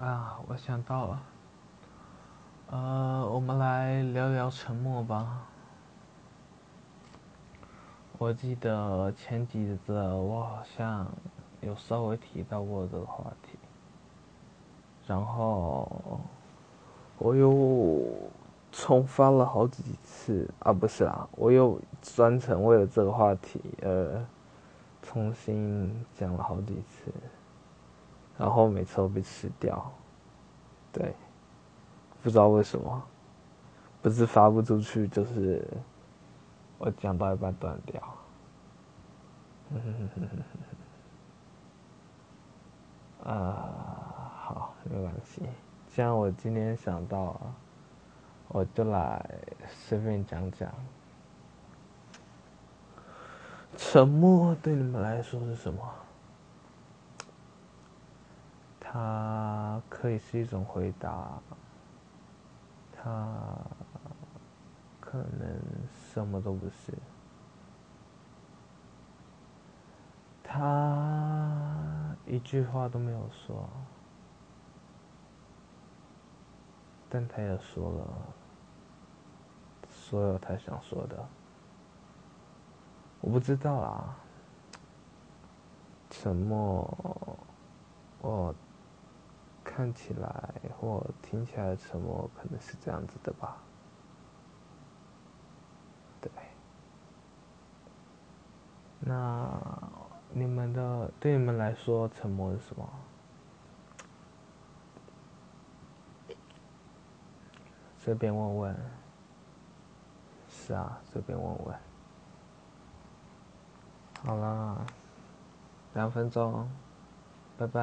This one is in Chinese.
啊，我想到了，呃，我们来聊聊沉默吧。我记得前几次我好像有稍微提到过这个话题，然后我又重发了好几次啊，不是啦，我又专程为了这个话题呃重新讲了好几次。然后每次都被吃掉，对，不知道为什么，不是发不出去，就是我讲到一半断掉。啊，好，没关系。既然我今天想到，我就来随便讲讲，沉默对你们来说是什么？它可以是一种回答，它可能什么都不是，他一句话都没有说，但他也说了所有他想说的，我不知道啊，沉默，我。看起来或听起来的沉默可能是这样子的吧，对。那你们的对你们来说，沉默是什么？随便问问。是啊，随便问问。好啦，两分钟，拜拜。